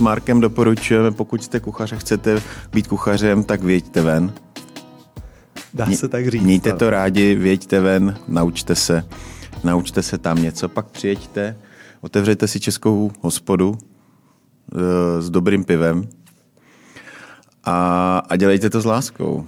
Markem doporučujeme, pokud jste kuchař a chcete být kuchařem, tak věďte ven. Dá se tak říct. Mějte to rádi, věďte ven, naučte se. Naučte se tam něco, pak přijeďte, otevřete si českou hospodu e, s dobrým pivem a, a dělejte to s láskou.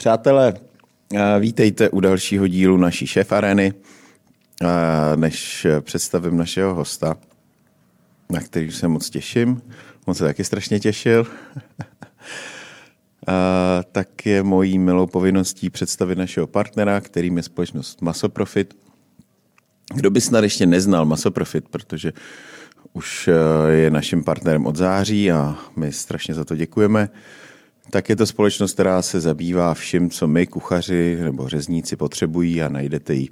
Přátelé, vítejte u dalšího dílu naší šéf areny. Než představím našeho hosta, na který se moc těším, on se taky strašně těšil, a, tak je mojí milou povinností představit našeho partnera, kterým je společnost Masoprofit. Kdo by snad ještě neznal Masoprofit, protože už je naším partnerem od září a my strašně za to děkujeme tak je to společnost, která se zabývá vším, co my, kuchaři nebo řezníci, potřebují a najdete ji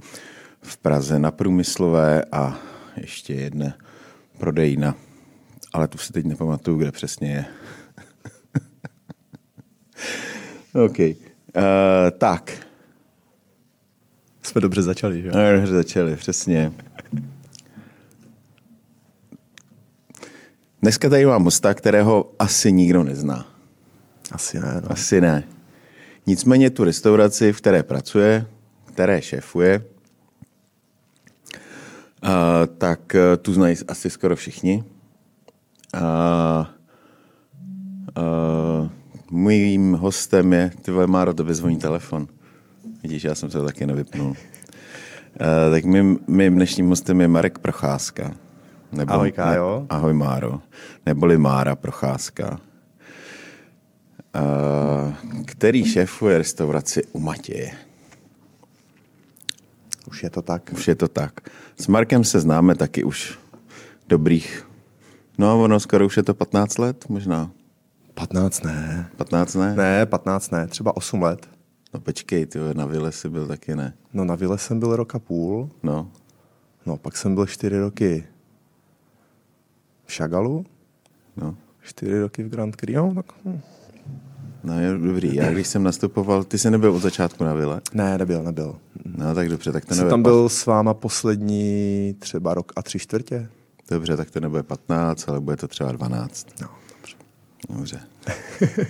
v Praze na Průmyslové a ještě jedna prodejna. Ale tu si teď nepamatuju, kde přesně je. OK. Uh, tak. Jsme dobře začali, že? No, dobře začali, přesně. Dneska tady mám hosta, kterého asi nikdo nezná. Asi ne. No. Asi ne. Nicméně tu restauraci, v které pracuje, které šéfuje, a, tak e, tu znají asi skoro všichni. A, a, mým hostem je, ty vole, Máro, to zvoní telefon. Vidíš, já jsem se to taky nevypnul. A, tak mým, mým dnešním hostem je Marek Procházka. Nebo, ahoj, Kájo. Ne, ahoj, Máro. Neboli Mára Procházka který šéfuje restauraci u Matěje. Už je to tak. Už je to tak. S Markem se známe taky už dobrých, no a ono skoro už je to 15 let možná. 15 ne. 15 ne? Ne, 15 ne, třeba 8 let. No počkej, ty na Vile jsi byl taky ne. No na Vile jsem byl rok a půl. No. No pak jsem byl 4 roky v Šagalu. No. 4 roky v Grand Cru, no, tak hm. No je dobrý. Já když jsem nastupoval, ty jsi nebyl od začátku na vile? Ne, nebyl, nebyl. No tak dobře, tak to nebude... tam byl s váma poslední třeba rok a tři čtvrtě. Dobře, tak to nebude 15, ale bude to třeba 12. No, dobře. Dobře.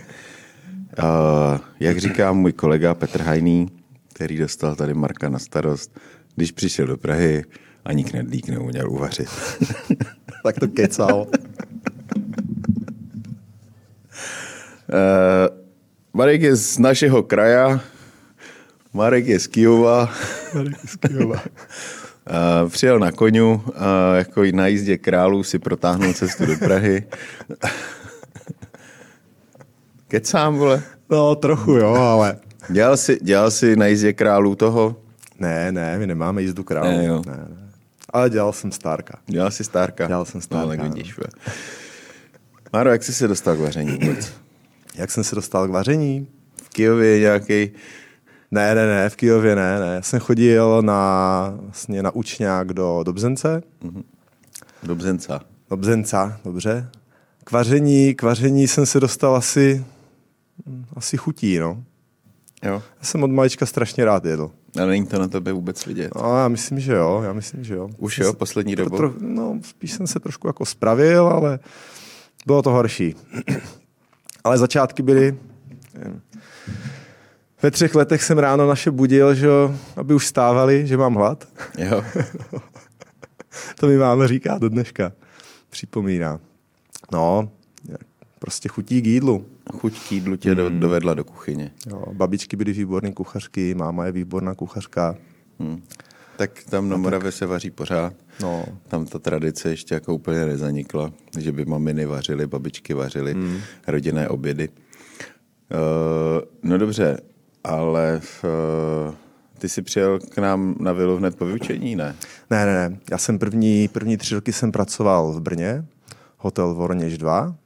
uh, jak říká můj kolega Petr Hajný, který dostal tady Marka na starost, když přišel do Prahy, ani knedlík neuměl uvařit. tak to kecal. Uh, Marek je z našeho kraja, Marek je z Kijova. Marek je z Kijova. Přijel na koniu, jako na jízdě králů si protáhnul cestu do Prahy. Kecám, vole? No, trochu jo, ale... Dělal jsi, dělal jsi na jízdě králů toho? Ne, ne, my nemáme jízdu králů. Ne, jo. ne, ne. Ale dělal jsem Stárka. Dělal jsi Stárka? Dělal jsem Stárka. No, tak vidíš, Maro, jak jsi se dostal k vaření vůbec? Jak jsem se dostal k vaření? V Kijově nějaký ne, ne, ne, v Kijově ne, ne. Já jsem chodil na, vlastně na učňák do Dobzence. Mm-hmm. Dobzenca. Dobzenca, dobře. K vaření, k vaření jsem se dostal asi, asi chutí, no. Jo. Já jsem od malička strašně rád jedl. A není to na tebe vůbec vidět? No, já myslím, že jo, já myslím, že jo. Už jo, poslední dobou? Tro, no, spíš jsem se trošku jako spravil, ale bylo to horší. Ale začátky byly... Ve třech letech jsem ráno naše budil, že, aby už stávali, že mám hlad. Jo. to mi máme říká do dneška. Připomíná. No, prostě chutí k jídlu. Chuť k jídlu tě hmm. dovedla do kuchyně. Jo, babičky byly výborné kuchařky, máma je výborná kuchařka. Hmm. Tak tam na Moravě se vaří pořád. No. Tam ta tradice ještě jako úplně nezanikla, že by maminy vařily, babičky vařily, hmm. rodinné obědy. Uh, no dobře, ale uh, ty jsi přijel k nám na vilu hned po vyučení, ne? Ne, ne, ne. Já jsem první, první tři roky jsem pracoval v Brně, hotel Vorněž 2.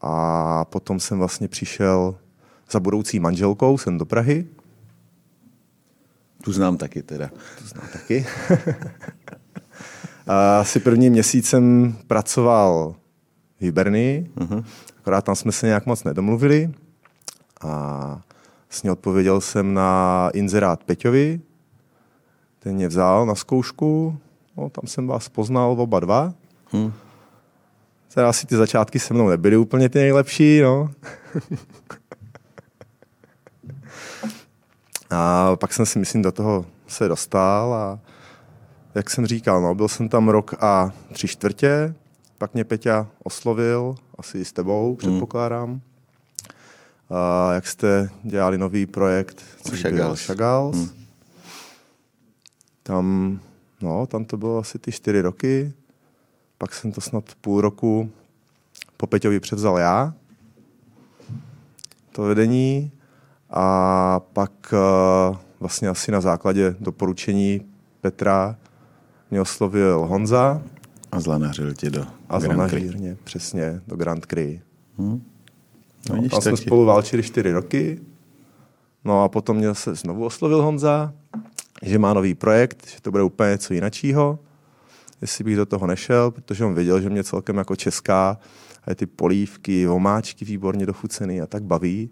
A potom jsem vlastně přišel za budoucí manželkou jsem do Prahy tu znám taky teda. Tu znám taky. Asi první měsíc jsem pracoval v Hibernii, uh-huh. akorát tam jsme se nějak moc nedomluvili a vlastně odpověděl jsem na inzerát Peťovi, ten mě vzal na zkoušku, no, tam jsem vás poznal oba dva. Hmm. Teda asi ty začátky se mnou nebyly úplně ty nejlepší, no. a pak jsem si, myslím, do toho se dostal a jak jsem říkal, no, byl jsem tam rok a tři čtvrtě, pak mě Peťa oslovil, asi s tebou, předpokládám. Hmm. A jak jste dělali nový projekt, což byl Chagals. Hmm. Tam, no, tam to bylo asi ty čtyři roky. Pak jsem to snad půl roku po Peťovi převzal já, to vedení. A pak uh, vlastně asi na základě doporučení Petra mě oslovil Honza. A zlanařil tě do A zlanařil mě, přesně, do Grand Cry. Hmm. No, no, tam jsme spolu válčili čtyři roky. No a potom mě se znovu oslovil Honza, že má nový projekt, že to bude úplně něco jiného. Jestli bych do toho nešel, protože on věděl, že mě celkem jako česká a ty polívky, omáčky výborně dochucený a tak baví.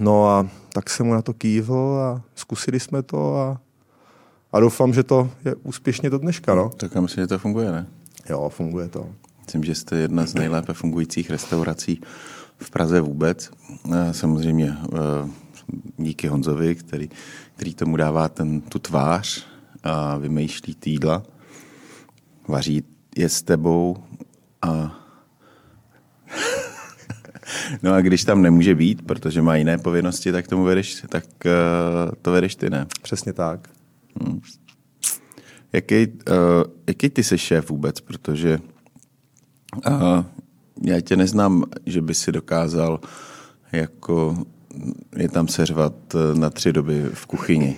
No a tak jsem mu na to kývl a zkusili jsme to a, a doufám, že to je úspěšně do dneška. No. Tak já myslím, že to funguje, ne? Jo, funguje to. Myslím, že jste jedna z nejlépe fungujících restaurací v Praze vůbec. Samozřejmě eh, díky Honzovi, který, který tomu dává ten, tu tvář a vymýšlí týdla, vaří je s tebou a No a když tam nemůže být, protože má jiné povinnosti, tak tomu vedeš, tak uh, to vedeš ty, ne? Přesně tak. Hmm. Jaký, uh, jaký ty jsi šéf vůbec, protože uh, já tě neznám, že by si dokázal jako je tam seřvat na tři doby v kuchyni.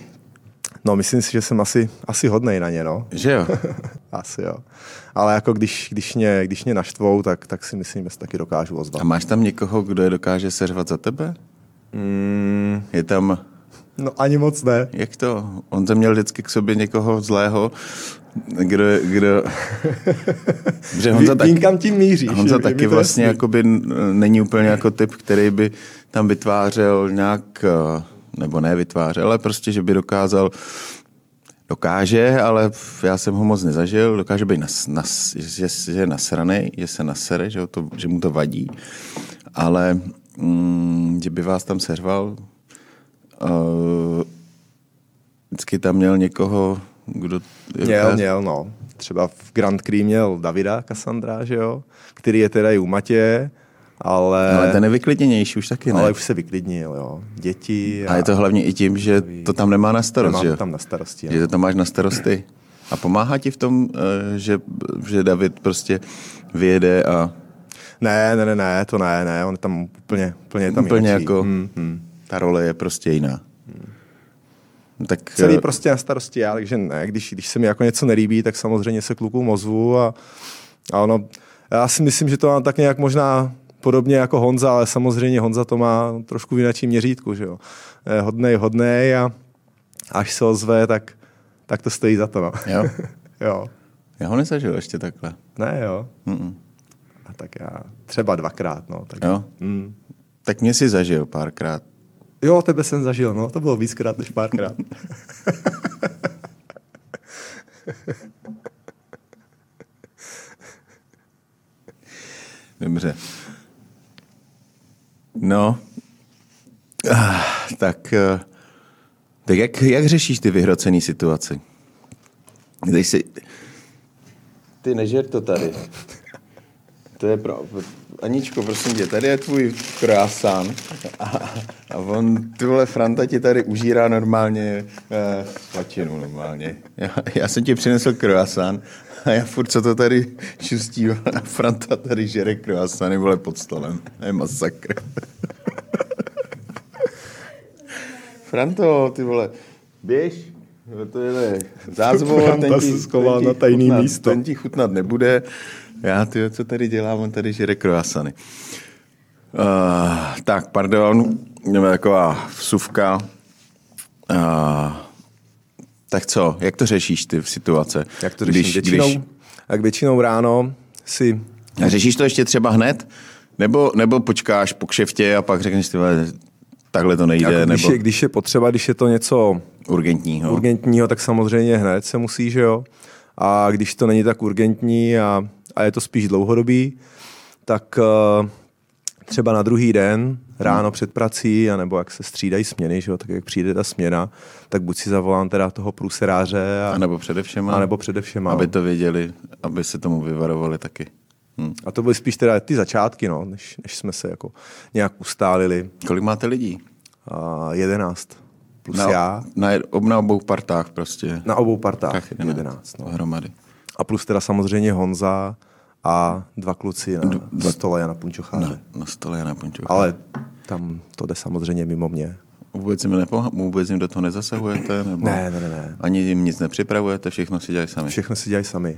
No, myslím si, že jsem asi, asi hodnej na ně, no. Že jo? asi jo. Ale jako když, když, mě, když mě naštvou, tak, tak si myslím, že se taky dokážu ozvat. A máš tam někoho, kdo je dokáže seřvat za tebe? Mm. Je tam... No ani moc ne. Jak to? On tam měl vždycky k sobě někoho zlého, kdo, kdo... Že Honza tak, kam tím míříš? Honza taky vlastně jakoby není úplně jako typ, který by tam vytvářel nějak, eh, nebo ne vytvářel, ale prostě, že by dokázal Dokáže, ale já jsem ho moc nezažil. Dokáže být, nas, nas, že, že je nasraný, že se nasere, že, to, že mu to vadí. Ale mm, že by vás tam seřval, uh, vždycky tam měl někoho, kdo... Měl, měl, no. Třeba v Grand Prix měl Davida Cassandra, že jo? Který je teda i u Matěje, ale... Ale ten je vyklidněnější už taky, ne? Ale už se vyklidnil, jo. Děti a... a je to hlavně i tím, že to tam nemá na starost, že tam na starosti, Že to tam máš na starosti. A pomáhá ti v tom, eh, že, že David prostě vyjede a... Ne, ne, ne, ne, to ne, ne, on tam úplně, úplně tam Úplně jinak. jako, hmm, hmm. ta role je prostě jiná. Hmm. Tak, Celý uh... prostě na starosti já, takže ne, když, když se mi jako něco nelíbí, tak samozřejmě se klukům ozvu a, a ono, já si myslím, že to mám tak nějak možná podobně jako Honza, ale samozřejmě Honza to má trošku v jináčím měřítku, že jo. Je hodnej, hodnej a až se ozve, tak, tak to stojí za to, no. Jo? jo. Já ho nezažil ještě takhle. Ne, jo. Mm-mm. A tak já třeba dvakrát, no. Tak, jo? Mm. Tak mě si zažil párkrát. Jo, tebe jsem zažil, no. To bylo víckrát než párkrát. Dobře. No, ah, tak, eh, tak jak, jak řešíš ty vyhrocené situace? Když si... Ty nežer to tady. To je pro... Aničko, prosím tě, tady je tvůj croissant a, a on, ty vole, Franta ti tady užírá normálně eh, svačinu normálně. Já, já jsem ti přinesl croissant a já furt, co to tady čustí, a Franta tady žere croissany, vole, pod stolem. To je masakr. Franto, ty vole, běž, to je zázvor, ten ti, ten na tajný chutnat, místo. ten ti chutnat nebude. Já, ty, co tady dělám, on tady žere croissany. Uh, tak, pardon, taková vsuvka. Uh, tak co, jak to řešíš ty v situace? Jak to řeším? Když, většinou, když... Jak většinou ráno si A řešíš to ještě třeba hned? Nebo, nebo počkáš po kšeftě a pak řekneš, ty takhle to nejde, Jako když, nebo je, když je potřeba, když je to něco urgentního. urgentního, tak samozřejmě hned se musí, že jo. A když to není tak urgentní a, a je to spíš dlouhodobý, tak uh, třeba na druhý den, ráno před prací, anebo jak se střídají směny, že jo, tak jak přijde ta směna, tak buď si zavolám teda toho průseráře, a, A nebo především, a nebo především, aby to věděli, aby se tomu vyvarovali taky. Hm. a to byly spíš teda ty začátky, no, než, než jsme se jako nějak ustálili. Kolik máte lidí? A jedenáct plus Na, já, na, ob- na obou partách prostě. na obou partách Tak jedenáct. No. Hromady. A plus teda samozřejmě Honza a dva kluci na stole Jana Punčocháře. Na, na stole je na pončoku. Ale tam to jde samozřejmě mimo mě. Vůbec jim, nepoha- vůbec jim do toho nezasahujete? Nebo Ne, ne, ne, ne. Ani jim nic nepřipravujete, všechno si dělají sami. Všechno si dělají sami.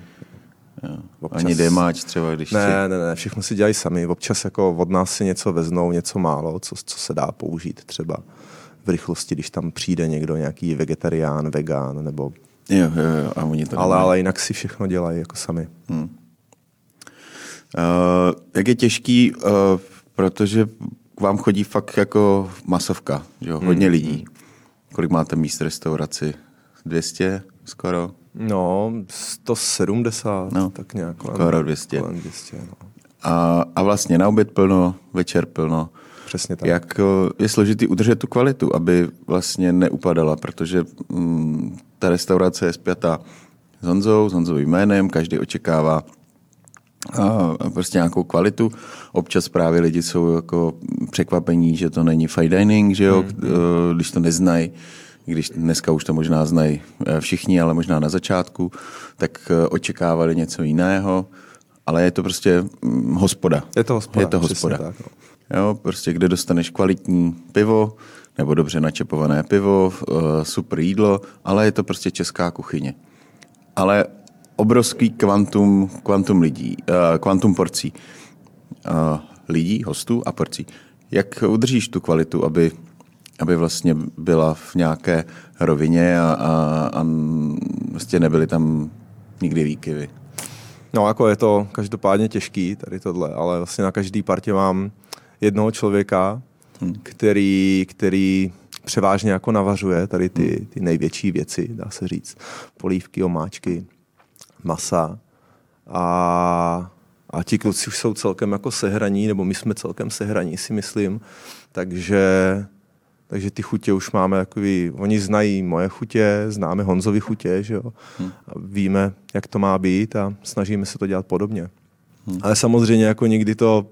Jo. Občas- Ani demáč třeba, když si... Ne, ne, ne, všechno si dělají sami. Občas jako od nás si něco veznou, něco málo, co, co se dá použít třeba v rychlosti, když tam přijde někdo, nějaký vegetarián, vegán, nebo... Jo, jo, jo, a oni to Ale, ale jinak si všechno dělají jako sami. Uh, jak je těžký, uh, protože k vám chodí fakt jako masovka, že jo? hodně lidí. Kolik máte míst v restauraci? 200 skoro? No, 170, No, tak nějak. skoro 200. Kolem 200, no. A, a vlastně na oběd plno, večer plno. Přesně tak. Jak eh, je složitý udržet tu kvalitu, aby vlastně neupadala, protože mm, ta restaurace je spjatá s Honzou, s Honzovým jménem, každý očekává a prostě nějakou kvalitu. Občas právě lidi jsou jako překvapení, že to není fine dining, že jo, mm. když to neznají, když dneska už to možná znají eh, všichni, ale možná na začátku, tak eh, očekávali něco jiného, ale je to prostě mm, hospoda. Je to hospoda, Je to hospoda. tak, no. Jo, prostě kde dostaneš kvalitní pivo, nebo dobře načepované pivo, super jídlo, ale je to prostě česká kuchyně. Ale obrovský kvantum, kvantum lidí, eh, kvantum porcí. Eh, lidí, hostů a porcí. Jak udržíš tu kvalitu, aby, aby vlastně byla v nějaké rovině a, a, a vlastně nebyly tam nikdy výkyvy? No jako je to každopádně těžký tady tohle, ale vlastně na každý partě mám jednoho člověka, hmm. který, který převážně jako navařuje tady ty, ty největší věci, dá se říct. Polívky, omáčky, masa. A, a ti kluci už jsou celkem jako sehraní, nebo my jsme celkem sehraní, si myslím. Takže, takže ty chutě už máme takový, oni znají moje chutě, známe Honzovi chutě, že jo? A víme, jak to má být a snažíme se to dělat podobně. Ale samozřejmě jako nikdy to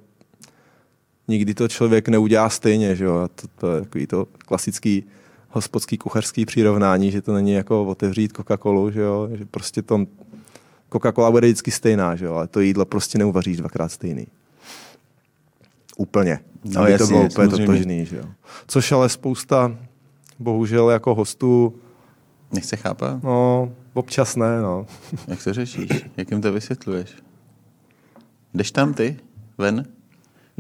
nikdy to člověk neudělá stejně, že jo? A to, to je takový to klasický hospodský kuchařský přirovnání, že to není jako otevřít Coca-Colu, že jo? Že prostě to Coca-Cola bude vždycky stejná, že jo? Ale to jídlo prostě neuvaříš dvakrát stejný. Úplně. No, Aby to bylo úplně samozřejmě. totožný, že jo? Což ale spousta, bohužel jako hostů, Nechce chápat? no, občas ne, no. Jak to řešíš? Jak jim to vysvětluješ? Jdeš tam ty? Ven?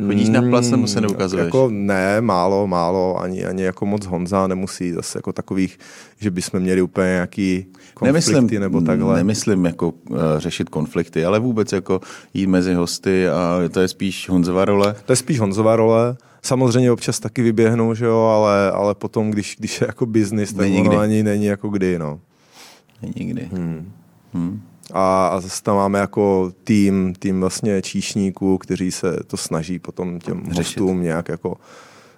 Chodíš na plas nebo se neukazuješ? Jako ne, málo, málo, ani, ani jako moc Honza nemusí zase jako takových, že bychom měli úplně nějaký konflikty nemyslím, nebo takhle. Nemyslím jako uh, řešit konflikty, ale vůbec jako jít mezi hosty a to je spíš Honzova role. To je spíš Honzová role. Samozřejmě občas taky vyběhnu, že jo, ale, ale potom, když, když je jako biznis, tak Není ono kdy. ani není jako kdy, no. Nikdy. Hmm. Hmm. A, a zase tam máme jako tým, tým vlastně číšníků, kteří se to snaží potom těm Řešit. hostům nějak jako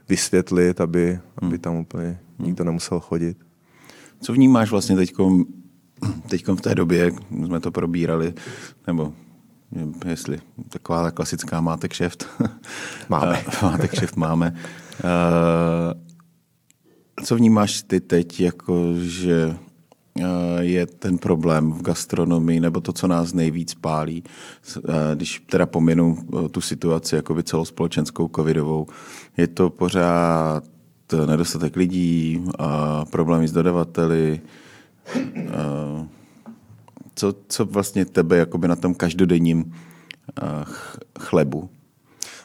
vysvětlit, aby, aby tam úplně nikdo nemusel chodit. Co vnímáš vlastně teďkom, teďkom v té době, jak jsme to probírali, nebo jestli taková ta klasická máte kšeft. Máme. máte kšeft, máme. Eh, Co vnímáš ty teď, jako že je ten problém v gastronomii, nebo to, co nás nejvíc pálí, eh, když teda pominu eh, tu situaci jakoby celospolečenskou covidovou, je to pořád nedostatek lidí, a problémy s dodavateli, eh, co, co vlastně tebe jakoby na tom každodenním eh, ch- chlebu?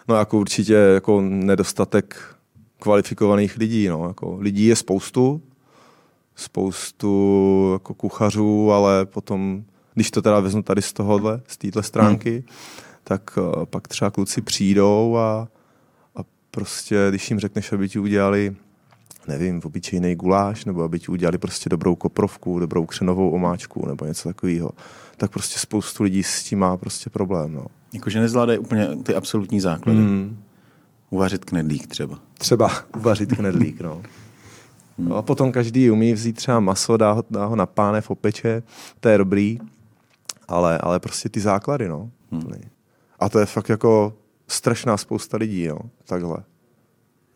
No jako určitě jako nedostatek kvalifikovaných lidí. No. Jako lidí je spoustu, spoustu jako kuchařů, ale potom, když to teda veznu tady z tohohle, z téhle stránky, hmm. tak uh, pak třeba kluci přijdou a, a prostě, když jim řekneš, aby ti udělali nevím, obyčejný guláš, nebo aby ti udělali prostě dobrou koprovku, dobrou křenovou omáčku, nebo něco takového, tak prostě spoustu lidí s tím má prostě problém. No. Jakože nezvládají úplně ty absolutní základy. Mm. Uvařit knedlík třeba. Třeba uvařit knedlík, no. No. A potom každý umí vzít třeba maso, dá ho, dá ho na pánev, opeče, to je dobrý, ale, ale prostě ty základy, no. Hmm. A to je fakt jako strašná spousta lidí, jo, takhle.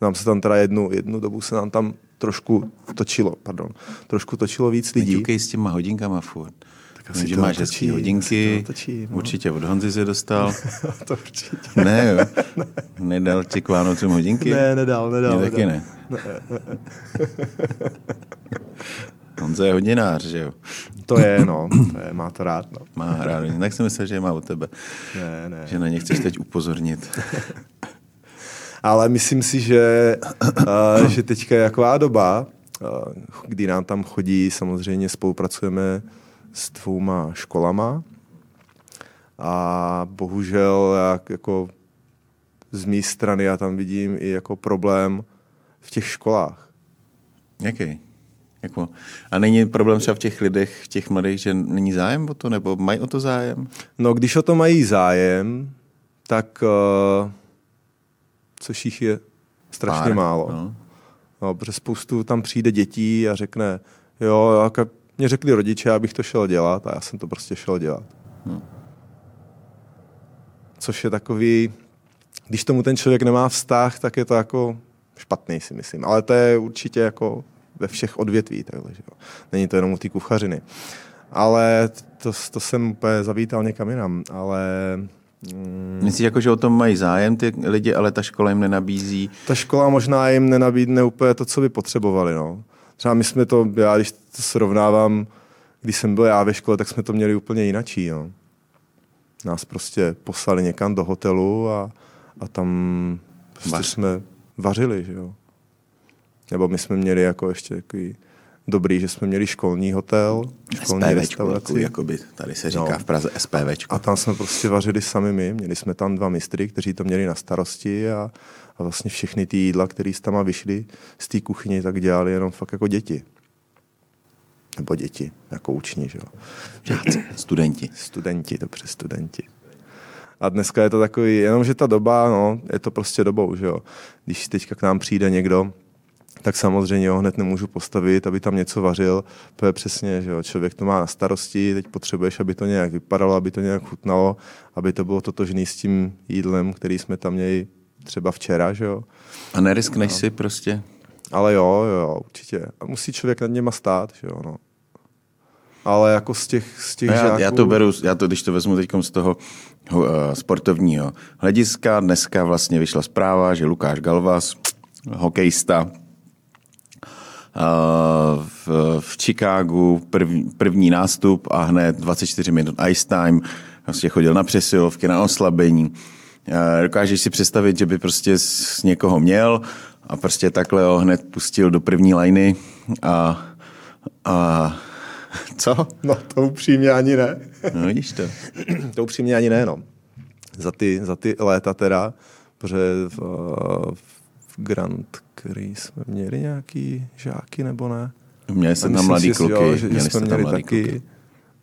Nám se tam teda jednu, jednu dobu se nám tam trošku točilo, pardon, trošku točilo víc lidí. Neťukej s těma hodinkama furt. Tak asi že máš hezký hodinky, točí, no. určitě od Honzy se dostal. to určitě. Ne, jo. ne. Nedal ti k Vánocům hodinky? Ne, nedal, nedal. Mě taky ne. ne. Honza je hodinář, že jo? To je, no. To je, má to rád, no. Má rád. Tak si myslel, že je má u tebe. Ne, ne. Že na ně chceš teď upozornit. Ale myslím si, že, uh, že teďka je taková doba, uh, kdy nám tam chodí, samozřejmě spolupracujeme s dvouma školama a bohužel jak, jako z mé strany já tam vidím i jako problém v těch školách. Jaký? Jako, a není problém třeba v těch lidech, v těch mladých, že není zájem o to, nebo mají o to zájem? No, když o to mají zájem, tak uh, což jich je strašně Pár, málo. No. No, protože spoustu tam přijde dětí a řekne, jo, jako mě řekli rodiče, abych to šel dělat a já jsem to prostě šel dělat. Hmm. Což je takový, když tomu ten člověk nemá vztah, tak je to jako špatný, si myslím. Ale to je určitě jako ve všech odvětví. Takhle, že jo. Není to jenom u té kuchařiny. Ale to, to jsem úplně zavítal někam jinam. Ale Mm. Myslíš, jako, že o tom mají zájem ty lidi, ale ta škola jim nenabízí? Ta škola možná jim nenabídne úplně to, co by potřebovali. No. Třeba my jsme to, já když to srovnávám, když jsem byl já ve škole, tak jsme to měli úplně jinačí. No. Nás prostě poslali někam do hotelu a, a tam prostě Vař. jsme vařili. Že jo. Nebo my jsme měli jako ještě takový dobrý, že jsme měli školní hotel, školní SPVčku, restauraci. Jakoby tady se říká no. v Praze SPVčku. A tam jsme prostě vařili sami my. Měli jsme tam dva mistry, kteří to měli na starosti a, a vlastně všechny ty jídla, které z tam vyšly z té kuchyně, tak dělali jenom fakt jako děti. Nebo děti, jako uční, že jo. Žáci, studenti. Studenti, dobře, studenti. A dneska je to takový, jenomže ta doba, no, je to prostě dobou, že jo. Když teďka k nám přijde někdo, tak samozřejmě ho hned nemůžu postavit, aby tam něco vařil. To je přesně, že jo, člověk to má na starosti, teď potřebuješ, aby to nějak vypadalo, aby to nějak chutnalo, aby to bylo totožný s tím jídlem, který jsme tam měli třeba včera, že jo. A neriskneš no. si prostě? Ale jo, jo, určitě. A musí člověk nad něma stát, že jo, no. Ale jako z těch, z těch já, žáků... já to beru, já to, když to vezmu teď z toho uh, sportovního hlediska, dneska vlastně vyšla zpráva, že Lukáš Galvas, hokejista, v, v Chicagu první, první nástup a hned 24 minut ice time, vlastně chodil na přesilovky, na oslabení. Dokážeš si představit, že by prostě z někoho měl a prostě takhle ho hned pustil do první liny a, a co? No to upřímně ani ne. No vidíš to. to upřímně ani ne, no. Za ty, za ty léta teda, protože v, v Grand který jsme měli nějaký žáky nebo ne? Měli jsme tam mladý kluky. Jo, že, měli jsme měli taky. Kluky.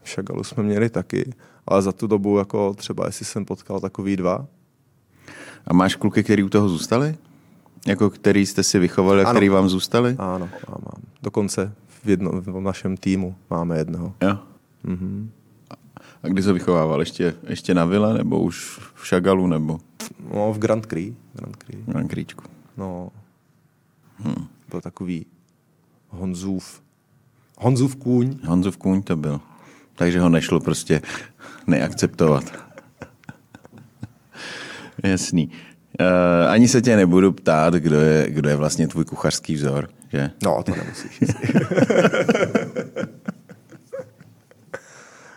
V Šagalu jsme měli taky. Ale za tu dobu, jako třeba jestli jsem potkal takový dva. A máš kluky, který u toho zůstali? Jako který jste si vychovali a ano. který vám zůstali? Ano, mám, mám. Dokonce v, jedno, v našem týmu máme jednoho. Jo. Mm-hmm. A kdy se vychovával? Ještě, ještě na Vile nebo už v Šagalu? Nebo? No, v Grand Cru. Grand Cru. Grand Cručku. No, Hmm. Byl takový Honzův, Honzův kůň. Honzův kůň to byl. Takže ho nešlo prostě neakceptovat. Jasný. Uh, ani se tě nebudu ptát, kdo je, kdo je vlastně tvůj kuchařský vzor, že? No, to nemusíš.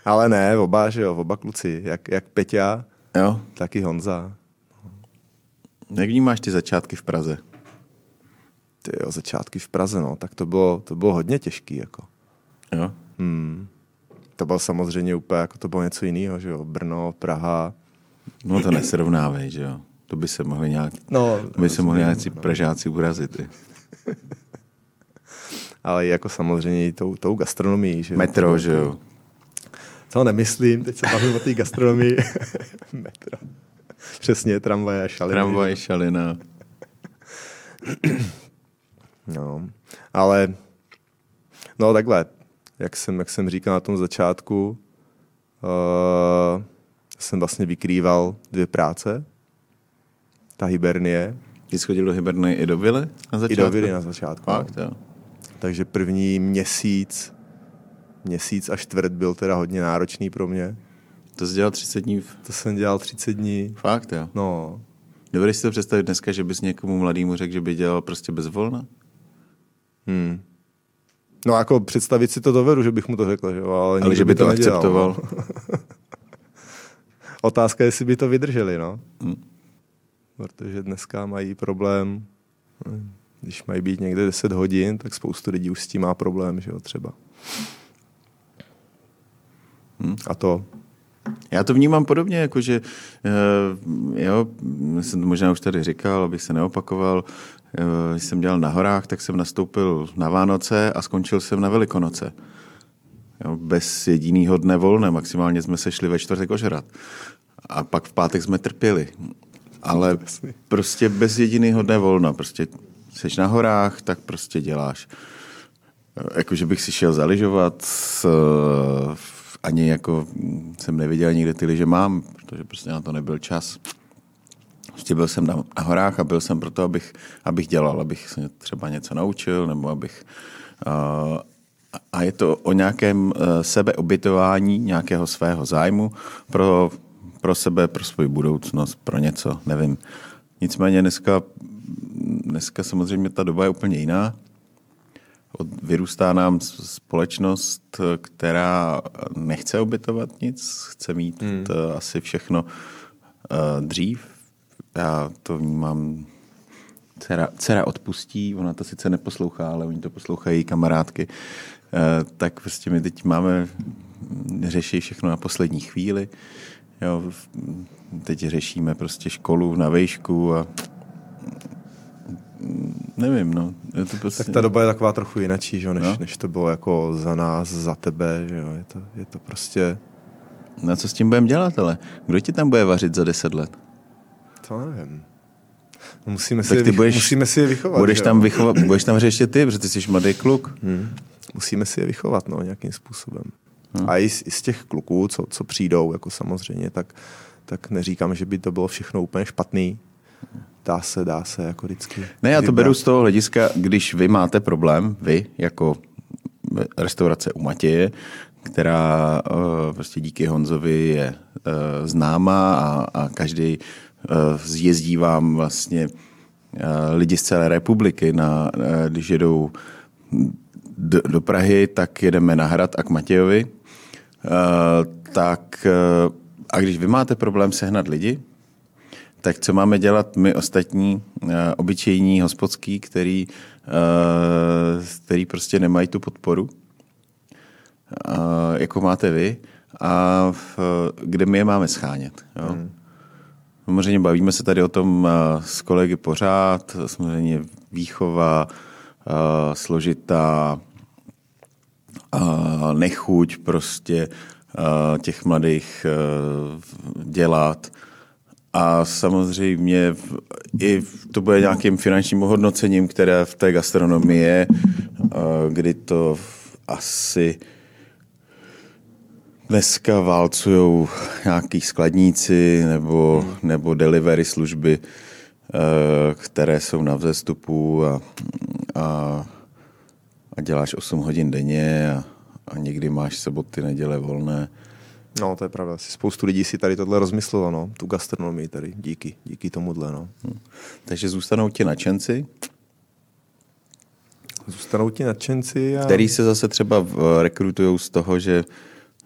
Ale ne, oba, že jo, oba kluci, jak, jak Peťa, jo. tak i Honza. Jak vnímáš ty začátky v Praze? ty jo, začátky v Praze, no, tak to bylo, to bylo hodně těžký, jako. Jo? Hmm. To bylo samozřejmě úplně, jako to bylo něco jiného, že jo, Brno, Praha, No to nesrovnávej, že jo. To by se mohli nějak, No, to by se mohli nějaký no. Pražáci urazit. Ale jako samozřejmě i tou, tou gastronomií. Že. Metro, že jo. To nemyslím, teď se bavím o té gastronomii. Metro. Přesně, tramvaje a šaliny. Tramvaj, šalina. No, ale no takhle, jak jsem, jak jsem říkal na tom začátku, uh, jsem vlastně vykrýval dvě práce. Ta Hibernie Ty jsi chodil do Hiberny i do Vily na i začátku? do Vily na začátku. no. Fakt, jo. Takže první měsíc, měsíc a čtvrt byl teda hodně náročný pro mě. To jsi dělal 30 dní. v- To jsem dělal 30 dní. Fakt, jo. No, Dovedeš si to představit dneska, že bys někomu mladému řekl, že by dělal prostě bez volna? hmm. No jako představit si to dovedu, že bych mu to řekl, že jo, ale, Ale že by to akceptoval. No. Otázka je, jestli by to vydrželi, no. Hm. Protože dneska mají problém, když mají být někde 10 hodin, tak spoustu lidí už s tím má problém, že jo, třeba. Hm. A to, Já to vnímám podobně, jakože, eh, jo, jsem to možná už tady říkal, abych se neopakoval, eh, když jsem dělal na horách, tak jsem nastoupil na Vánoce a skončil jsem na Velikonoce. Jo, bez jediného dne volné, maximálně jsme se šli ve čtvrtek ožrat. A pak v pátek jsme trpěli. Ale prostě bez jediného dne volna. Prostě seš na horách, tak prostě děláš. Eh, Jako, že bych si šel zaližovat, eh, ani jako jsem nevěděl nikde ty liže mám, protože prostě na to nebyl čas. Prostě byl jsem na, na horách a byl jsem proto, abych, abych dělal, abych se třeba něco naučil, nebo abych... Uh, a je to o nějakém uh, sebeobytování nějakého svého zájmu pro, pro sebe, pro svou budoucnost, pro něco, nevím. Nicméně dneska, dneska samozřejmě ta doba je úplně jiná. Od, vyrůstá nám společnost, která nechce obytovat nic, chce mít hmm. asi všechno uh, dřív. Já to vnímám, dcera, dcera odpustí, ona to sice neposlouchá, ale oni to poslouchají kamarádky, uh, tak prostě my teď máme, řeší všechno na poslední chvíli. Jo, teď řešíme prostě školu na vejšku a nevím, no. Je to prostě... tak ta doba je taková trochu jinačí, že než, No. než to bylo jako za nás, za tebe, že jo, je to, je to prostě, No co s tím budeme dělat, ale kdo ti tam bude vařit za deset let? to nevím. No, Musíme si, Tak je, budeš- musíme si je vychovat. Budeš tam, vychovat, budeš tam řešit ty, protože ty jsi mladý kluk. Hmm. Musíme si je vychovat, no, nějakým způsobem. Hmm. A i z, i z těch kluků, co, co přijdou, jako samozřejmě, tak, tak neříkám, že by to bylo všechno úplně špatný. Dá se, dá se, jako vždycky. Ne, já to vybrat. beru z toho hlediska, když vy máte problém, vy jako restaurace u Matěje, která uh, prostě díky Honzovi je uh, známá a, a každý uh, zjezdí vám vlastně uh, lidi z celé republiky, na, uh, když jedou do, do Prahy, tak jedeme na Hrad a k Matějovi. Uh, tak uh, a když vy máte problém sehnat lidi, tak co máme dělat my ostatní, uh, obyčejní hospodský, který, který prostě nemají tu podporu, jako máte vy, a v, kde my je máme schánět. Jo? Hmm. Samozřejmě bavíme se tady o tom s kolegy pořád, samozřejmě výchova, složitá, nechuť prostě těch mladých uh, dělat. A samozřejmě i to bude nějakým finančním ohodnocením, které v té gastronomii je, kdy to asi dneska válcují nějaký skladníci nebo, nebo delivery služby, eh, které jsou na vzestupu a, a, a děláš 8 hodin denně a, a někdy máš soboty, neděle volné. No, to je pravda. Spoustu lidí si tady tohle rozmyslelo, no. Tu gastronomii tady, díky, díky tomuhle, no. Takže zůstanou ti nadšenci, Zůstanou ti nadšenci a... který se zase třeba rekrutují z toho, že,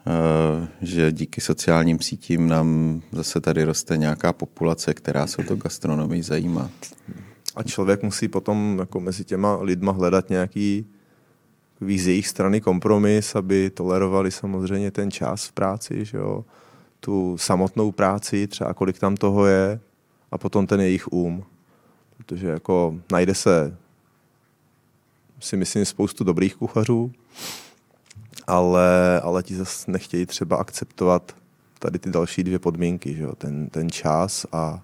eh, že díky sociálním sítím nám zase tady roste nějaká populace, která se o to gastronomii zajímá. A člověk musí potom jako mezi těma lidma hledat nějaký takový z jejich strany kompromis, aby tolerovali samozřejmě ten čas v práci, že jo. tu samotnou práci, třeba kolik tam toho je, a potom ten jejich um. Protože jako najde se si myslím spoustu dobrých kuchařů, ale, ale ti zase nechtějí třeba akceptovat tady ty další dvě podmínky, že jo? Ten, ten čas a,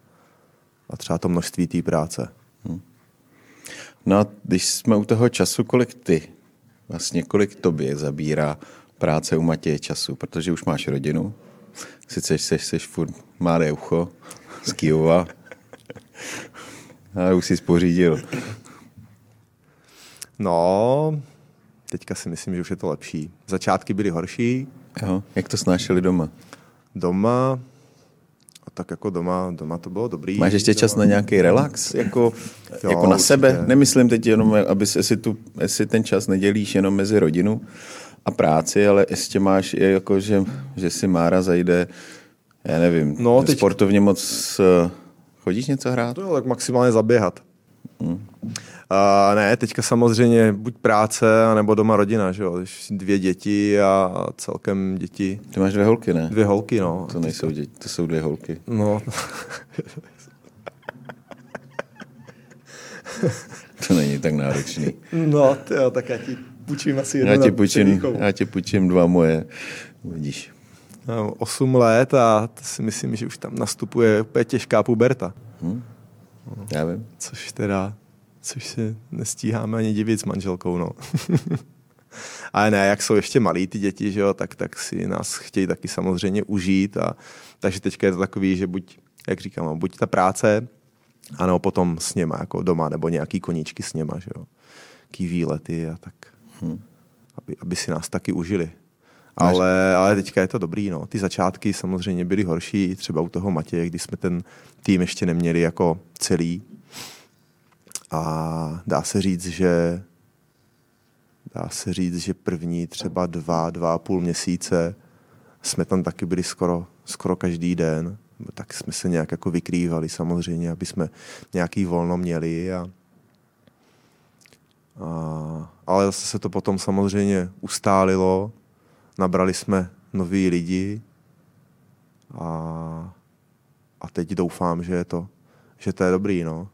a třeba to množství té práce. Hmm. No a když jsme u toho času, kolik ty, vlastně kolik tobě zabírá práce u Matěje času, protože už máš rodinu, sice jsi, jsi furt malé ucho z Kijova, ale už jsi spořídil. No, teďka si myslím, že už je to lepší. Začátky byly horší. Jo. Jak to snášeli doma? Doma, a tak jako doma, doma to bylo dobrý. Máš ještě čas na nějaký relax? Jako, jo, jako na určitě. sebe? Nemyslím teď jenom, aby si tu, jestli ten čas nedělíš jenom mezi rodinu a práci, ale ještě máš, je jako, že, že si Mára zajde, já nevím, no, teď... sportovně moc eh, chodíš něco hrát? No, tak maximálně zaběhat. Hmm. A ne, teďka samozřejmě buď práce, nebo doma rodina, že jo? Dvě děti a celkem děti. Ty máš dvě holky, ne? Dvě holky, no. To nejsou děti, to jsou dvě holky. No. to není tak náročný. No, jo, tak já ti půjčím asi jednu já ti půjčím, já ti půjčím dva moje, vidíš. Osm let a to si myslím, že už tam nastupuje úplně těžká puberta. Hmm. Já vím. Což teda což se nestíháme ani divit s manželkou, no. Ale ne, jak jsou ještě malí ty děti, že jo, tak, tak si nás chtějí taky samozřejmě užít. A, takže teďka je to takový, že buď, jak říkám, buď ta práce, anebo potom s něma, jako doma, nebo nějaký koníčky s něma, že jo. Ký výlety a tak. Hmm. Aby, aby si nás taky užili. Ale, ale teďka je to dobrý, no. Ty začátky samozřejmě byly horší, třeba u toho Matěje, když jsme ten tým ještě neměli jako celý, a dá se říct, že dá se říct, že první třeba dva, dva a půl měsíce jsme tam taky byli skoro, skoro každý den. Tak jsme se nějak jako vykrývali samozřejmě, aby jsme nějaký volno měli. A, a, ale zase se to potom samozřejmě ustálilo. Nabrali jsme noví lidi a, a teď doufám, že je to, že to je dobrý. No.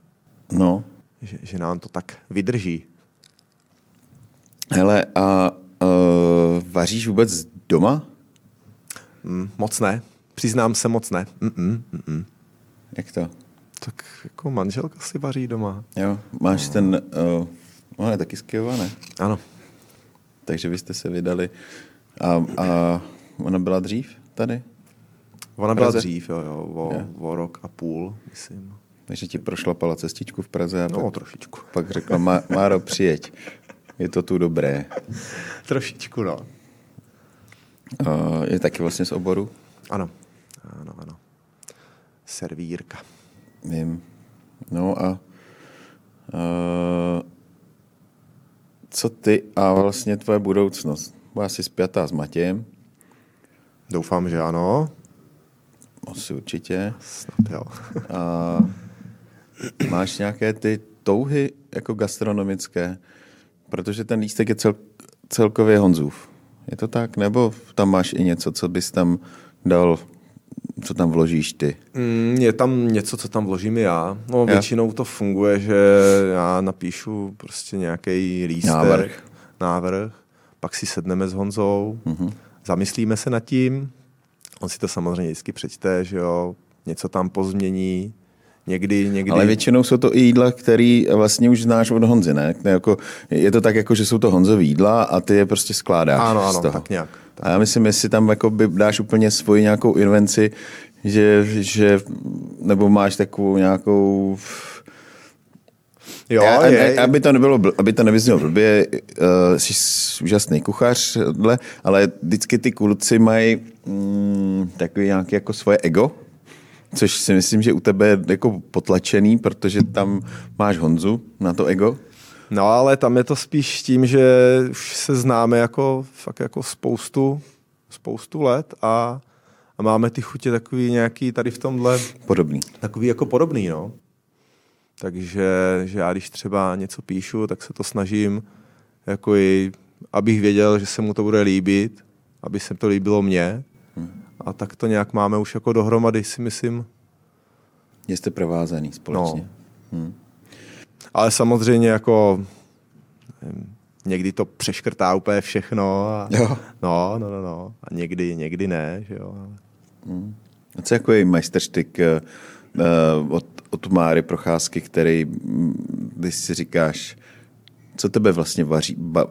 No, že, že nám to tak vydrží. Hele, a uh, vaříš vůbec doma? Mm, moc ne. Přiznám se, moc ne. Mm-mm, mm-mm. Jak to? Tak jako manželka si vaří doma. Jo, máš no. ten, uh, ona je taky z Kyjova, ne? Ano. Takže vy jste se vydali a, a ona byla dřív tady? Ona byla dřív, jo, jo, o, o rok a půl, myslím. Takže ti prošlapala cestičku v Praze a no, pak, trošičku. pak řekla, Máro, přijeď, je to tu dobré. trošičku, no. Uh, je taky vlastně z oboru? Ano, ano, ano. Servírka. Vím. No a uh, co ty a vlastně tvoje budoucnost? Byla jsi spjatá s Matějem? Doufám, že ano. Asi určitě. Snad jo. a Máš nějaké ty touhy jako gastronomické? Protože ten lístek je cel, celkově Honzův. Je to tak? Nebo tam máš i něco, co bys tam dal, co tam vložíš ty? Mm, je tam něco, co tam vložím já. No, já? většinou to funguje, že já napíšu prostě nějaký lístek, návrh. návrh, pak si sedneme s Honzou, mm-hmm. zamyslíme se nad tím, on si to samozřejmě vždycky přečte, že jo, něco tam pozmění, Někdy, někdy... Ale většinou jsou to i jídla, který vlastně už znáš od Honzy, ne? Jako, je to tak, jako, že jsou to Honzový jídla a ty je prostě skládáš ano, ano, z toho. tak nějak. Tak. A já myslím, jestli tam jako by dáš úplně svoji nějakou invenci, že, že nebo máš takovou nějakou Jo, já, je. Aby to nebylo, aby to nevyznělo blbě, uh, jsi úžasný kuchař, ale vždycky ty kluci mají mm, takový nějaký jako svoje ego, Což si myslím, že u tebe je jako potlačený, protože tam máš Honzu na to ego. No ale tam je to spíš tím, že už se známe jako fakt jako spoustu, spoustu let a, a máme ty chutě takový nějaký tady v tomhle... Podobný. Takový jako podobný, no. Takže že já když třeba něco píšu, tak se to snažím jako i, abych věděl, že se mu to bude líbit, aby se to líbilo mně. A tak to nějak máme už jako dohromady, si myslím. Jste provázaný společně. No. Hmm. Ale samozřejmě jako nevím, někdy to přeškrtá úplně všechno. A, jo. No, no, no, no. A někdy, někdy ne, že jo. Hmm. A co jako je majsterštyk uh, od, od Máry Procházky, který, mm, když si říkáš, co tebe vlastně vaří, ba,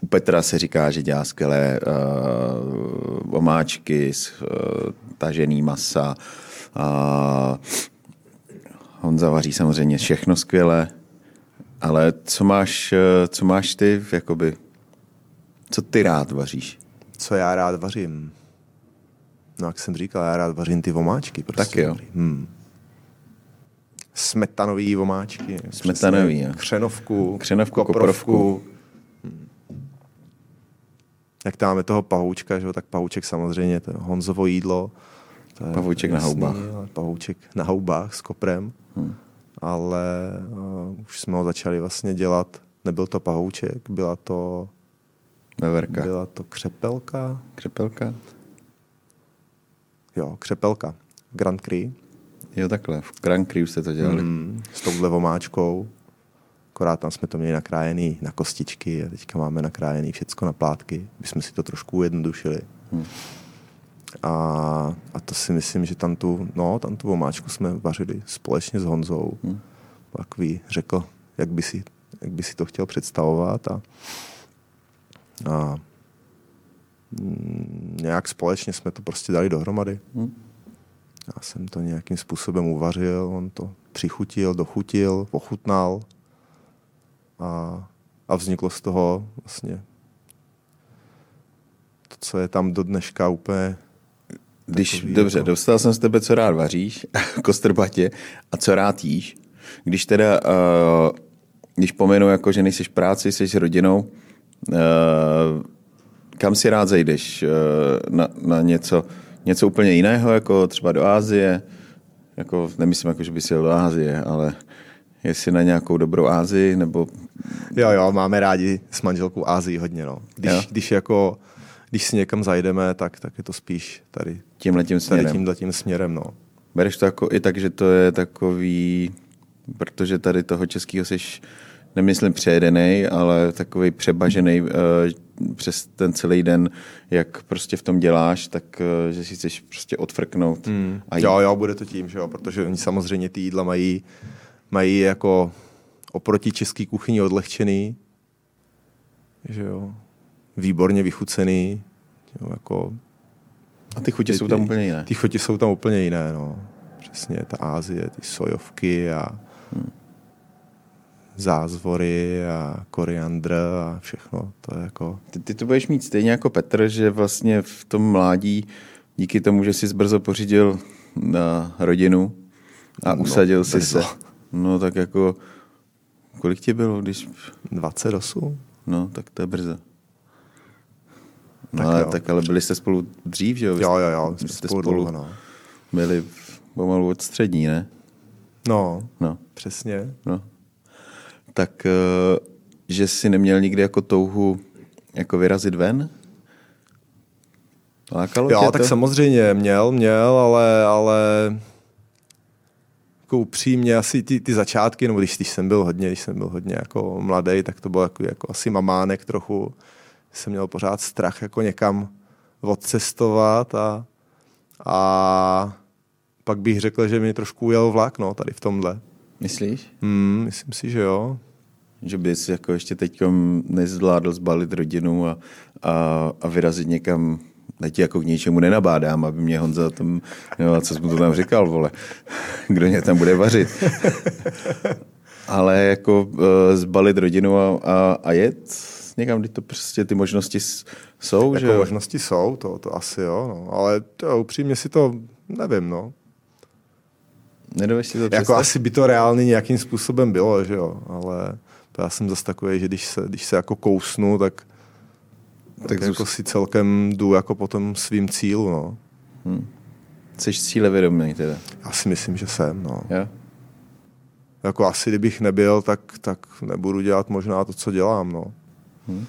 u Petra se říká, že dělá skvělé uh, omáčky, uh, tažený masa. Uh, Honza vaří samozřejmě všechno skvěle, ale co máš, co máš ty, jakoby, co ty rád vaříš? Co já rád vařím? No, jak jsem říkal, já rád vařím ty vomáčky. Prostě. Tak jo. Hmm. Smetanový vomáčky. Smetanový, jo. Křenovku, Křenovku, koprovku. koprovku. Jak tam máme toho pahoučka, že? tak pahouček samozřejmě, to je Honzovo jídlo. To je pahouček jasný, na houbách. Pahouček na houbách s koprem. Hmm. Ale uh, už jsme ho začali vlastně dělat. Nebyl to pahouček, byla to... Veverka. Byla to křepelka. Křepelka? Jo, křepelka. Grand Cru. Jo, takhle. V Grand Cru jste to dělali. Mm, s touhle vomáčkou. Akorát tam jsme to měli nakrájený na kostičky a teďka máme nakrájený všecko na plátky. My jsme si to trošku ujednodušili. Hmm. A, a to si myslím, že tam tu, no, tam tu vomáčku jsme vařili společně s Honzou. Hmm. Takový řekl, jak by, si, jak by si to chtěl představovat a, a mm, nějak společně jsme to prostě dali dohromady. Hmm. Já jsem to nějakým způsobem uvařil, on to přichutil, dochutil, ochutnal a, a vzniklo z toho vlastně to, co je tam do dneška úplně když, dobře, jako... dostal jsem z tebe, co rád vaříš, kostrbatě, a co rád jíš. Když teda, uh, když pomenu, jako, že nejsi v práci, jsi rodinou, uh, kam si rád zajdeš? Uh, na, na něco, něco úplně jiného, jako třeba do Ázie? Jako, nemyslím, jako, že bys jel do Ázie, ale jestli na nějakou dobrou Ázii, nebo... Jo, jo, máme rádi s manželkou Ázii hodně, no. Když, když jako když si někam zajdeme, tak, tak je to spíš tady tímhletím směrem. Tady tímhletím směrem, no. Bereš to jako i tak, že to je takový, protože tady toho českého jsi nemyslím přejedený, ale takový přebažený uh, přes ten celý den, jak prostě v tom děláš, tak uh, že si chceš prostě odfrknout. Hmm. A jo, jo, bude to tím, že jo, protože oni samozřejmě ty jídla mají, mají jako oproti české kuchyni odlehčený, že jo, výborně vychucený. Jo, jako, a ty chutě ty, jsou tam úplně jiné. Ty chutě jsou tam úplně jiné, no. Přesně, ta Ázie, ty sojovky a hmm. zázvory a koriandr a všechno. To je jako... Ty, ty to budeš mít stejně jako Petr, že vlastně v tom mládí díky tomu, že jsi brzo pořídil na rodinu a usadil no, si se. No tak jako, kolik ti bylo, když... 28. No, tak to je brzo. No tak, ale, tak ale byli jste spolu dřív, že jo? Jo, jo, jo, jsme jste spolu, spolu no. byli pomalu od střední, ne? No, no. přesně. No. Tak, eh, že jsi neměl nikdy jako touhu jako vyrazit ven? Lákalo jo, tak to? samozřejmě měl, měl, ale, ale jako upřímně asi ty, ty začátky, nebo když, když jsem byl hodně, když jsem byl hodně jako mladý, tak to bylo jako, jako asi mamánek trochu, jsem měl pořád strach jako někam odcestovat a, a pak bych řekl, že mi trošku ujel vlak no, tady v tomhle. Myslíš? Hmm, myslím si, že jo. Že bys jako ještě teď nezvládl zbalit rodinu a, a, a vyrazit někam ti jako k něčemu nenabádám, aby mě Honza tam, no, co jsi mu to tam říkal, vole, kdo mě tam bude vařit. Ale jako uh, zbalit rodinu a, a, a jet, někam, kdy to prostě ty možnosti jsou, jako že možnosti jsou, to, to asi jo, no. ale to, upřímně si to nevím, no. Nedovíš si to Jako asi by to reálně nějakým způsobem bylo, že jo, ale to já jsem zase takový, že když se, když se jako kousnu, tak, tak, jako si celkem jdu jako po tom svým cílu, no. Hmm. Jsi cílevědomý teda? Já si myslím, že jsem, no. Jo? Jako asi kdybych nebyl, tak, tak nebudu dělat možná to, co dělám, no. Hmm.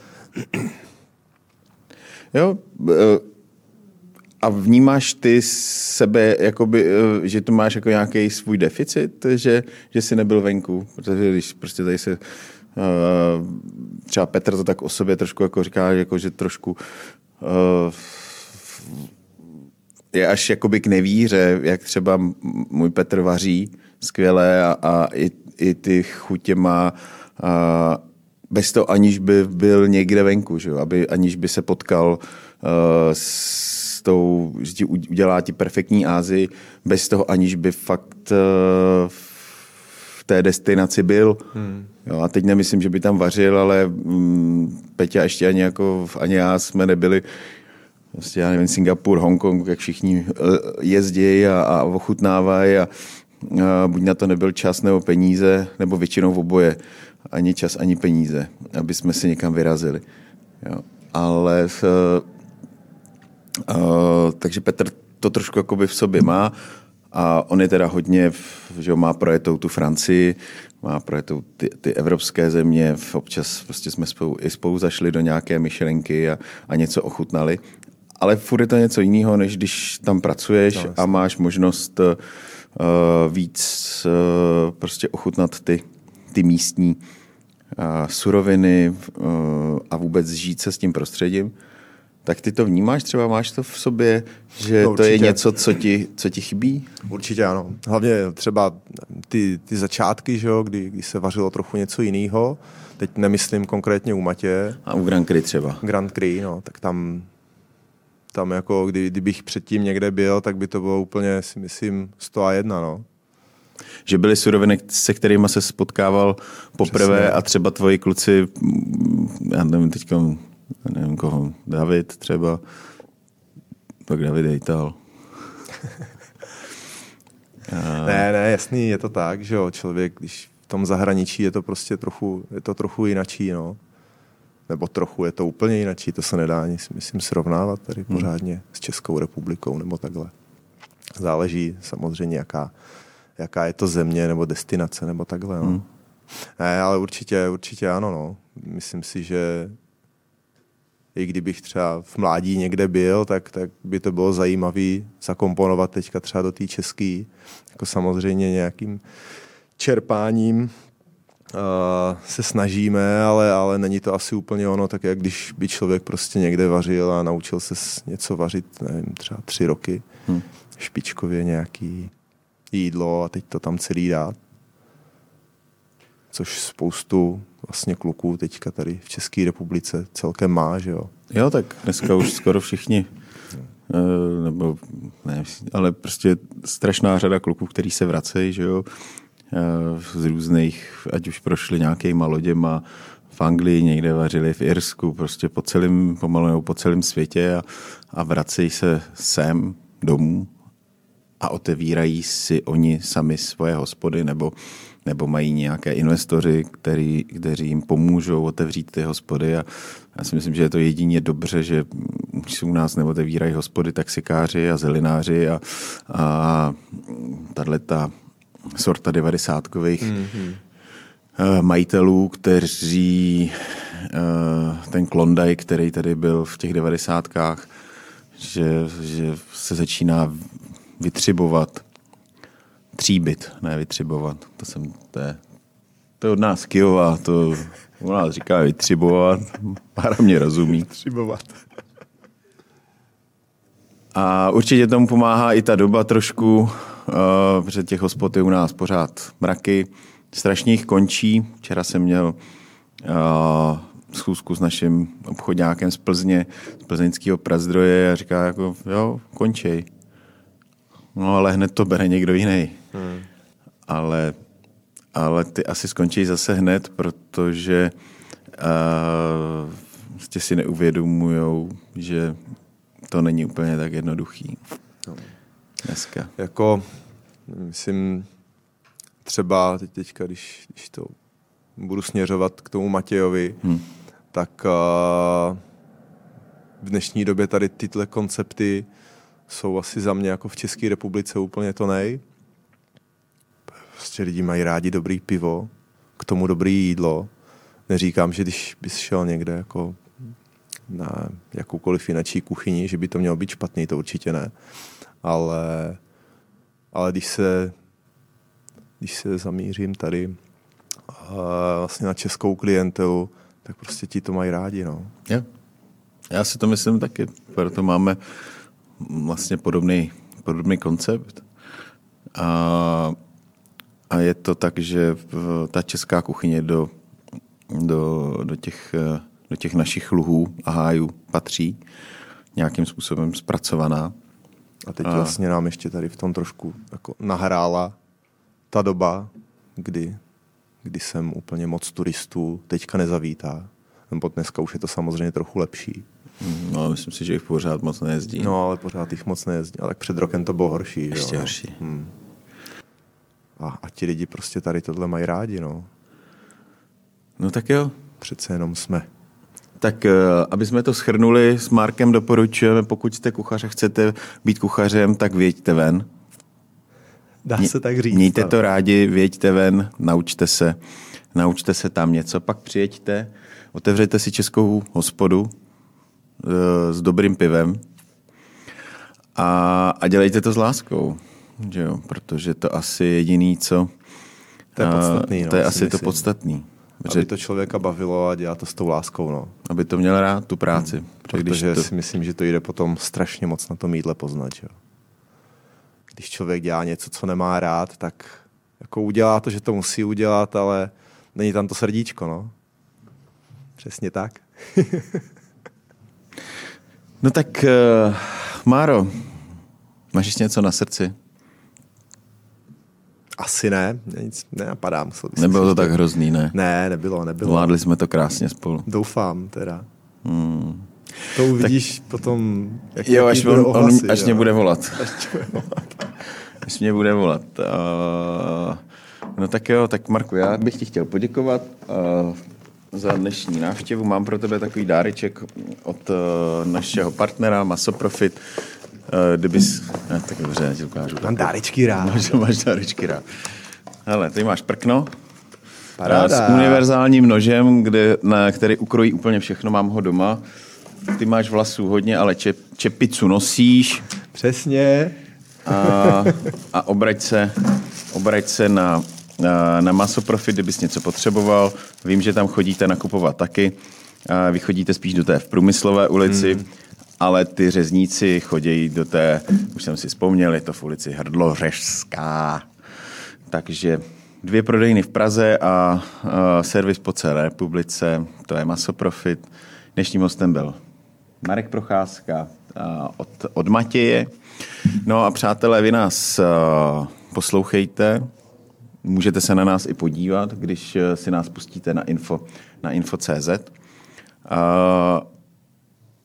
Jo, eh, a vnímáš ty sebe, jakoby, eh, že tu máš jako nějaký svůj deficit, že, že jsi nebyl venku, protože když prostě tady se třeba Petr to tak o sobě trošku jako říká, jako, že trošku uh, je až jakoby k nevíře, jak třeba můj Petr vaří skvěle a, a i, i ty chutě má a bez toho, aniž by byl někde venku, že jo? Aby, aniž by se potkal uh, s tou, že ti udělá ti perfektní Ázii, bez toho, aniž by fakt uh, v té destinaci byl. Hmm. Jo, a teď nemyslím, že by tam vařil, ale um, Peťa ještě ani, jako, ani já jsme nebyli prostě, já nevím, Singapur, Hongkong, jak všichni uh, jezdí a, a ochutnávají a, a buď na to nebyl čas nebo peníze, nebo většinou v oboje ani čas, ani peníze, aby jsme si někam vyrazili. Jo. Ale uh, uh, takže Petr to trošku jakoby v sobě má a on je teda hodně, že má projetou tu Francii, má projetou ty, ty evropské země, občas prostě jsme spolu, i spolu zašli do nějaké myšlenky a, a něco ochutnali. Ale furt je to něco jiného, než když tam pracuješ no, a máš možnost uh, víc uh, prostě ochutnat ty ty místní uh, suroviny uh, a vůbec žít se s tím prostředím, tak ty to vnímáš třeba, máš to v sobě, že no, to je něco, co ti, co ti chybí? Určitě ano. Hlavně třeba ty, ty začátky, že jo, kdy, kdy se vařilo trochu něco jiného. Teď nemyslím konkrétně u Matě. A u Grand Cru třeba. Grand Cru, no, tak tam, tam jako, kdy, kdybych předtím někde byl, tak by to bylo úplně, si myslím, 101, no že byly suroviny, se kterými se spotkával poprvé Přesně. a třeba tvoji kluci, já nevím teď, nevím koho, David třeba, pak David Hejtal. a... Ne, ne, jasný, je to tak, že jo, člověk, když v tom zahraničí je to prostě trochu, je to trochu jinačí, no. Nebo trochu, je to úplně jinačí, to se nedá ani, myslím, srovnávat tady hmm. pořádně s Českou republikou nebo takhle. Záleží samozřejmě, jaká, jaká je to země nebo destinace nebo takhle. No. Hmm. Ne, ale určitě, určitě ano. No. Myslím si, že i kdybych třeba v mládí někde byl, tak, tak by to bylo zajímavé zakomponovat teďka třeba do té české, jako samozřejmě nějakým čerpáním uh, se snažíme, ale, ale není to asi úplně ono, tak jak když by člověk prostě někde vařil a naučil se něco vařit, nevím, třeba tři roky, hmm. špičkově nějaký jídlo a teď to tam celý dát. Což spoustu vlastně kluků teďka tady v České republice celkem má, že jo. Jo, tak dneska už skoro všichni eh, nebo ne, ale prostě strašná řada kluků, který se vracejí, že jo, eh, z různých, ať už prošli nějakýma loděma v Anglii, někde vařili v Irsku, prostě po celém, pomalu po celém světě a, a vracejí se sem domů a otevírají si oni sami svoje hospody nebo, nebo mají nějaké investoři, který, kteří jim pomůžou otevřít ty hospody a já si myslím, že je to jedině dobře, že si u nás neotevírají hospody taxikáři a zelináři a, a tahle ta sorta devadesátkových mm-hmm. majitelů, kteří eh, ten Klondike, který tady byl v těch devadesátkách, že, že se začíná vytřibovat. Tříbit, ne vytřibovat. To, jsem, to, je, to je od nás Kijova, to u nás říká vytřibovat. Pára mě rozumí. Vytřibovat. A určitě tomu pomáhá i ta doba trošku, uh, protože těch hospod je u nás pořád mraky. Strašně jich končí. Včera jsem měl uh, schůzku s naším obchodňákem z Plzně, z plzeňského prazdroje a říká jako, jo, končej. No ale hned to bere někdo jiný. Hmm. Ale, ale ty asi skončí zase hned, protože uh, prostě si neuvědomují, že to není úplně tak jednoduchý. No. Dneska. Jako, myslím, třeba teď, teďka, když, když to budu směřovat k tomu Matějovi, hmm. tak uh, v dnešní době tady tyhle koncepty jsou asi za mě jako v České republice úplně to nej. Prostě lidi mají rádi dobrý pivo, k tomu dobrý jídlo. Neříkám, že když bys šel někde jako na jakoukoliv finanční kuchyni, že by to mělo být špatný, to určitě ne. Ale, ale když se když se zamířím tady uh, vlastně na českou klientelu, tak prostě ti to mají rádi. No. Jo. Já si to myslím taky, proto máme vlastně podobný, podobný koncept. A, a je to tak, že ta česká kuchyně do, do, do, těch, do těch našich luhů a hájů patří nějakým způsobem zpracovaná. A teď a... vlastně nám ještě tady v tom trošku jako nahrála ta doba, kdy, kdy jsem úplně moc turistů teďka nezavítá. Nebo dneska už je to samozřejmě trochu lepší. No, myslím si, že jich pořád moc nejezdí. No, ale pořád jich moc nejezdí. Ale tak před rokem to bylo horší. Ještě jo, horší. Hmm. A, a ti lidi prostě tady tohle mají rádi, no. No tak jo. Přece jenom jsme. Tak eh, aby jsme to schrnuli, s Markem doporučujeme, pokud jste kuchař a chcete být kuchařem, tak věďte ven. Dá se tak říct. Mějte to rádi, věďte ven, naučte se, naučte se tam něco, pak přijeďte, otevřete si českou hospodu s dobrým pivem a, a dělejte to s láskou, že jo? protože to asi jediný, co... To je podstatný. No, to je asi myslím. to podstatný. Aby to člověka bavilo a dělá to s tou láskou. No. Aby to měl rád, tu práci. Hmm. Protože to... si myslím, že to jde potom strašně moc na tom jídle poznat. Jo když člověk dělá něco, co nemá rád, tak jako udělá to, že to musí udělat, ale není tam to srdíčko, no. Přesně tak. no tak, uh, Máro, máš ještě něco na srdci? Asi ne, nic nenapadá. Nebylo to tak hrozný, ne? Ne, nebylo, nebylo. Vládli jsme to krásně spolu. Doufám teda. Hmm. To uvidíš tak, potom, jak jo, až, on, ohlasy, on, až jo. mě bude volat. Až mě bude volat. až mě bude volat. Uh, no tak jo, tak Marku, já bych ti chtěl poděkovat uh, za dnešní návštěvu. Mám pro tebe takový dáreček od uh, našeho partnera Masoprofit. Uh, kdybys... Ne, tak dobře, já ti ukážu. Mám dárečky rád. Máš, máš dárečky rád. Hele, tady máš prkno. Paráda. S univerzálním nožem, kde, na, který ukrojí úplně všechno, mám ho doma. Ty máš vlasů hodně, ale čep, čepicu nosíš. Přesně. A, a obrať se, obrať se na, na, Masoprofit, kdybys něco potřeboval. Vím, že tam chodíte nakupovat taky. Vy chodíte spíš do té v průmyslové ulici, hmm. ale ty řezníci chodí do té, už jsem si vzpomněl, je to v ulici Hrdlořežská. Takže dvě prodejny v Praze a, a servis po celé republice, to je Masoprofit. Dnešním hostem byl Marek Procházka od, od Matěje. No a přátelé, vy nás poslouchejte, můžete se na nás i podívat, když e, si nás pustíte na info, na info.cz.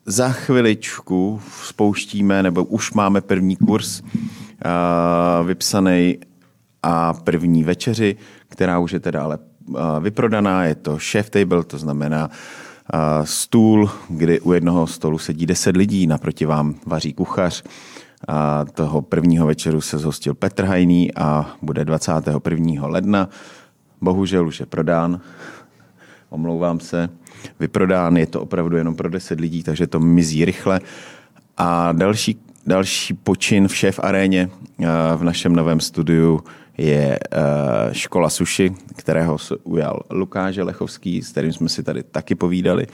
Za chviličku spouštíme, nebo už máme první kurz vypsaný a první večeři, která už je teda ale vyprodaná. Je to chef table, to znamená stůl, kdy u jednoho stolu sedí 10 lidí, naproti vám vaří kuchař. A toho prvního večeru se zhostil Petr Hajný a bude 21. ledna. Bohužel už je prodán, omlouvám se, vyprodán, je to opravdu jenom pro 10 lidí, takže to mizí rychle. A další, další počin v šéf aréně v našem novém studiu je uh, škola suši, kterého se ujal Lukáš Lechovský, s kterým jsme si tady taky povídali.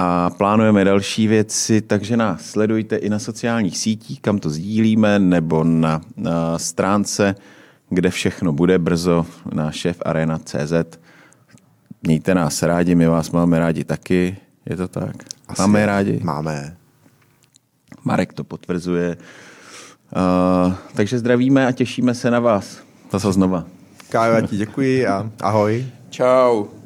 A plánujeme další věci, takže nás sledujte i na sociálních sítích, kam to sdílíme, nebo na, na stránce, kde všechno bude brzo na šéfarena.cz. Mějte nás rádi, my vás máme rádi taky, je to tak? Asi máme rádi? Máme. Marek to potvrzuje. Uh, takže zdravíme a těšíme se na vás. Zase znova. Kájo, já ti děkuji a ahoj. Čau.